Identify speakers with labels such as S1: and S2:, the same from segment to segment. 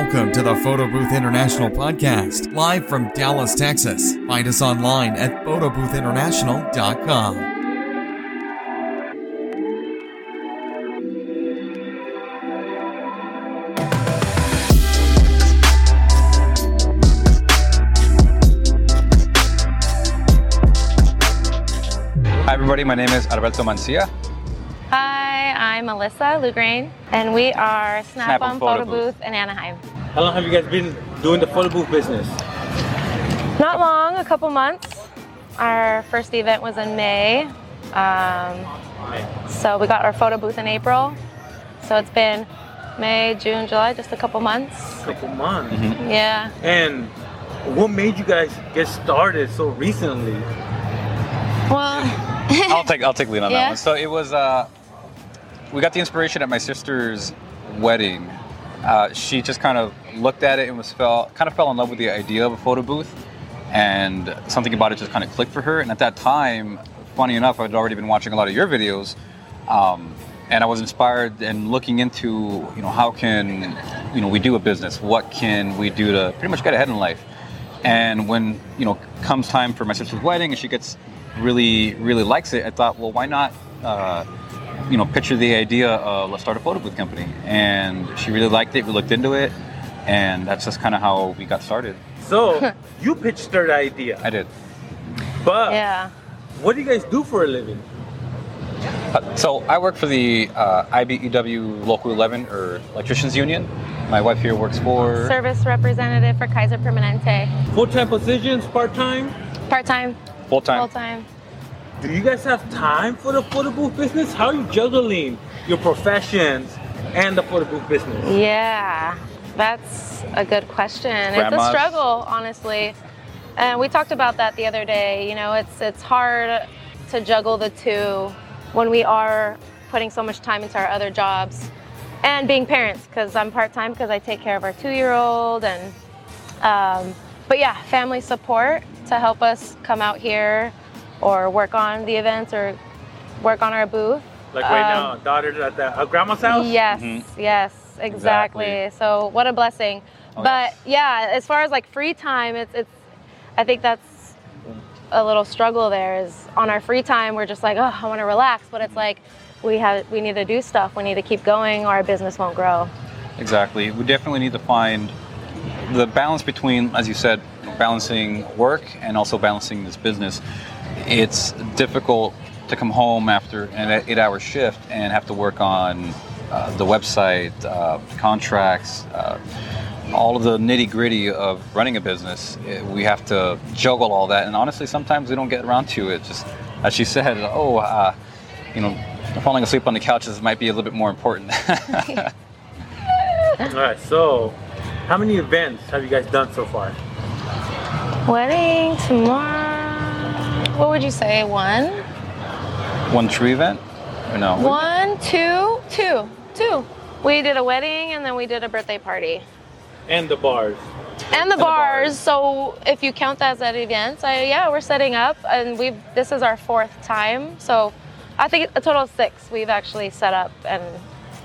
S1: Welcome to the Photo Booth International podcast, live from Dallas, Texas. Find us online at photoboothinternational.com.
S2: Hi, everybody. My name is Alberto Mancia.
S3: Hi, I'm Melissa Lugrain, and we are Snap,
S2: Snap on
S3: on
S2: Photo
S3: Photo
S2: Booth.
S3: Booth in Anaheim.
S4: How long have you guys been doing the photo booth business?
S3: Not long, a couple months. Our first event was in May, um, so we got our photo booth in April. So it's been May, June, July, just a couple months.
S4: A couple months.
S3: Yeah.
S4: And what made you guys get started so recently?
S3: Well,
S2: I'll take I'll take lead on that
S3: Yeah.
S2: one. So it was uh, we got the inspiration at my sister's wedding. Uh, she just kind of looked at it and was fell kind of fell in love with the idea of a photo booth, and something about it just kind of clicked for her. And at that time, funny enough, I'd already been watching a lot of your videos. Um, and I was inspired and looking into, you know, how can, you know, we do a business? What can we do to pretty much get ahead in life? And when you know comes time for my sister's wedding, and she gets really really likes it, I thought, well, why not, uh, you know, picture the idea of let's start a photo booth company. And she really liked it. We looked into it, and that's just kind of how we got started.
S4: So you pitched her the idea,
S2: I did.
S4: but
S3: yeah.
S4: what do you guys do for a living?
S2: Uh, so I work for the uh, IBEW Local 11 or Electricians Union. My wife here works for.
S3: Service representative for Kaiser Permanente.
S4: Full-time positions, part-time?
S3: Part time,
S2: Full time.
S3: full time.
S4: Do you guys have time for the photo booth business? How are you juggling your professions and the photo booth business?
S3: Yeah, that's a good question. It's a struggle, honestly. And we talked about that the other day. You know, it's it's hard to juggle the two when we are putting so much time into our other jobs and being parents. Because I'm part time because I take care of our two year old and. Um, but yeah, family support to help us come out here or work on the events or work on our booth.
S4: Like right
S3: Um,
S4: now, daughter's at the at grandma's house.
S3: Yes,
S2: Mhm.
S3: yes, exactly.
S2: Exactly.
S3: So what a blessing.
S2: Oh,
S3: but
S2: yes.
S3: yeah, as far as like free time, it's it's I think that's a little struggle there is on our free time we're just like, oh, I want to relax, but it's mm-hmm. like we have we need to do stuff. We need to keep going or our business won't grow.
S2: Exactly. We definitely need to find the balance between, as you said, balancing work and also balancing this business. It's difficult to come home after an eight-hour shift and have to work on uh, the website, uh, contracts, uh, all of the nitty-gritty of running a business. Eh, We have to juggle all that, and honestly, sometimes we don't get around to it. Just as she said, oh, uh, you know, falling asleep on the couches might be a little bit more important.
S4: All right. So, how many events have you guys done so far?
S3: Wedding tomorrow. What would you say? One,
S2: One true event? Or no?
S3: one, two, two, two. We did a wedding and then we did a birthday party.
S4: And the bars.
S3: and the
S2: the
S3: bars.
S2: bars.
S3: So if you count that as events, I, yeah, we're setting up, and we've this is our fourth time. So I think a total of six we've actually set up and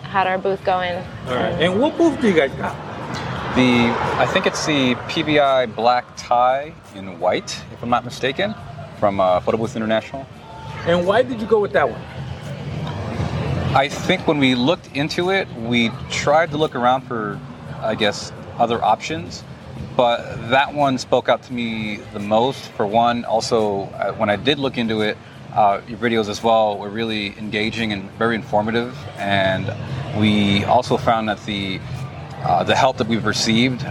S3: had our booth going.
S4: All right. And what booth do you guys got?
S2: The I think it's the PBI black tie in white, if I'm not mistaken, from uh, Photo Booth International.
S4: And why did you go with that one?
S2: I think when we looked into it, we tried to look around for, I guess, other options, but that one spoke out to me the most. For one, also uh, when I did look into it, uh, your videos as well were really engaging and very informative, and we also found that the uh, the help that we've received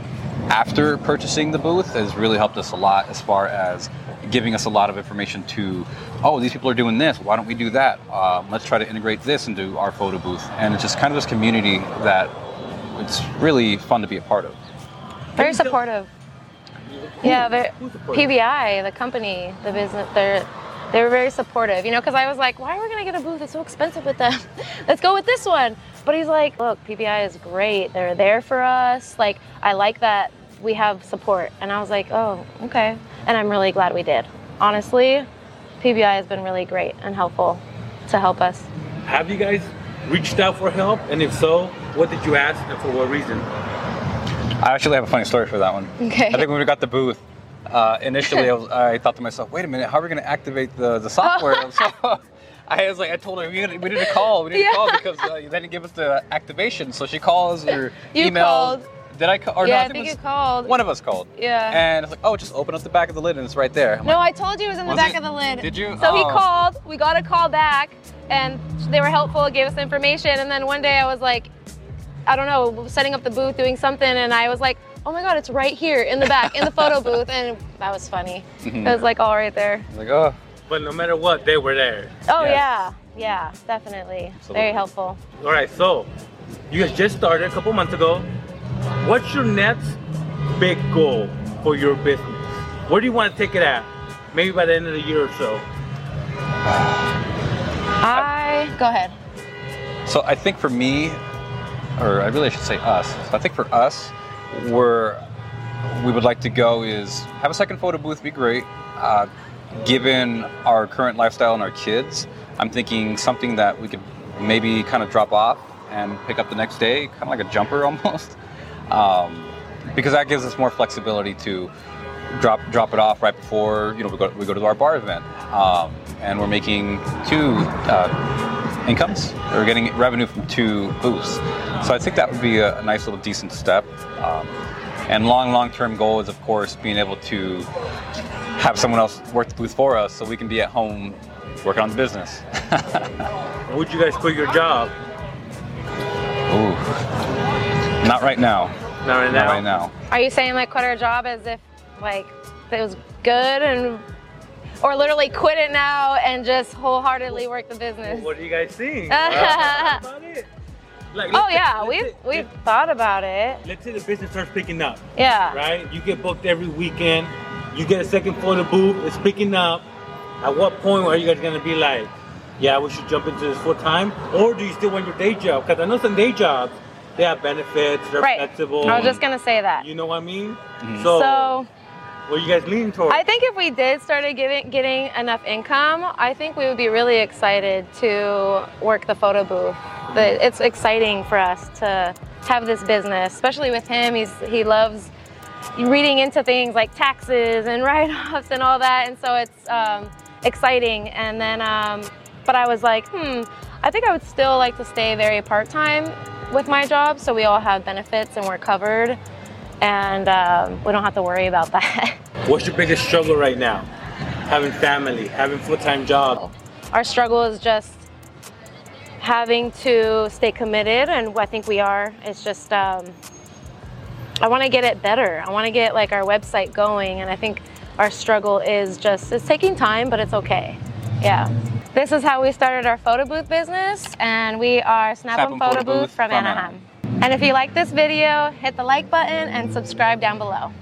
S2: after purchasing the booth has really helped us a lot as far as giving us a lot of information to, oh, these people are doing this. Why don't we do that? Um, let's try to integrate this into our photo booth. And it's just kind of this community that it's really fun to be a part of.
S3: Very
S4: you tell-
S3: supportive. Yeah, they're. PBI, the company, the business, they're they were very supportive. You know, because I was like, why are we gonna get a booth? It's so expensive with them. Let's go with this one. But he's like, look, PBI is great. They're there for us. Like, I like that we have support. And I was like, oh, okay. And I'm really glad we did. Honestly, PBI has been really great and helpful to help us.
S4: Have you guys reached out for help? And if so, what did you ask and for what reason?
S2: I actually have a funny story for that one.
S3: Okay.
S2: I think when we got the booth, uh, initially I, was, I thought to myself, wait a minute, how are we going to activate the, the software? so I was like, I told her we need, we need to call, we need
S3: Yeah.
S2: to call because uh, they didn't give us the activation. So she calls or
S3: You
S2: emails.
S3: called.
S2: Did I call? Or
S3: Yeah,
S2: no,
S3: I
S2: it
S3: think
S2: was
S3: you called.
S2: One of us called.
S3: Yeah.
S2: And it's like, oh, just open up the back of the lid and it's right there. I'm
S3: No,
S2: like,
S3: I told you it was in the
S2: Was
S3: back
S2: it?
S3: of the lid.
S2: Did you?
S3: So he
S2: Oh.
S3: called. We got a call back, and they were helpful. Gave us information. And then one day I was like, I don't know, setting up the booth, doing something, and I was like, Oh my God, it's right here in the back, in the photo booth, and that was funny.
S2: Mhm.
S3: It was like all right there.
S2: like, oh,
S4: But no matter what, they were there.
S3: Oh
S2: Yes.
S3: yeah, yeah, definitely,
S2: Absolutely.
S3: very helpful.
S4: All right, so you guys just started a couple months ago. What's your next big goal for your business? Where do you want to take it at? Maybe by the end of the year or so.
S3: I go ahead.
S2: So I think for me, or I really should say us. So I think for us, where we would like to go is have a second photo booth. Be great. Uh, given our current lifestyle and our kids, I'm thinking something that we could maybe kind of drop off and pick up the next day, kind of like a jumper almost, um, because that gives us more flexibility to drop drop it off right before you know we go we go to our bar event, um, and we're making two uh, incomes. We're getting revenue from two booths, so I think that would be a, a nice little decent step. Um, and long long term goal is of course being able to have someone else work the booth for us, so we can be at home working on the business.
S4: Would you guys quit your job?
S2: Ooh, not right now.
S4: Not right
S2: Not
S4: now.
S2: right now.
S3: Are you saying like quit our job as if like it was good and or literally quit it now and just wholeheartedly work the business?
S4: What are you guys seeing? What about it? Like,
S3: Oh
S4: let's-
S3: yeah,
S4: let's
S3: we've
S4: say-
S3: we've thought about it.
S4: Let's say the business starts picking up,
S3: Yeah.
S4: right? You get booked every weekend. You get a second photo booth. It's picking up. At what point are you guys gonna be like, yeah, we should jump into this full time, or do you still want your day job? Because I know some day jobs they have benefits, they're
S3: Right.
S4: flexible.
S3: I was just gonna say that.
S4: You know what I mean?
S2: Mhm.
S4: So,
S3: So
S4: what are you guys leaning towards?
S3: I think if we did started giving getting enough income, I think we would be really excited to work the photo booth. The, it's exciting for us to have this business, especially with him. He's he loves reading into things like taxes and write-offs and all that, and so it's um, exciting. And then, um, but I was like, hmm, I think I would still like to stay very part-time with my job, so we all have benefits and we're covered, and um, we don't have to worry about that.
S4: What's your biggest struggle right now? Having family, having full time job.
S3: Our struggle is just having to stay committed, and I think we are. It's just um, I want to get it better. I want to get like our website going, and I think our struggle is just it's taking time, but it's okay. Yeah. This is how we started our photo booth business, and we are Snap and Photo, Booth from,
S2: from
S3: Anaheim. And if you like this video, hit the like button and subscribe down below.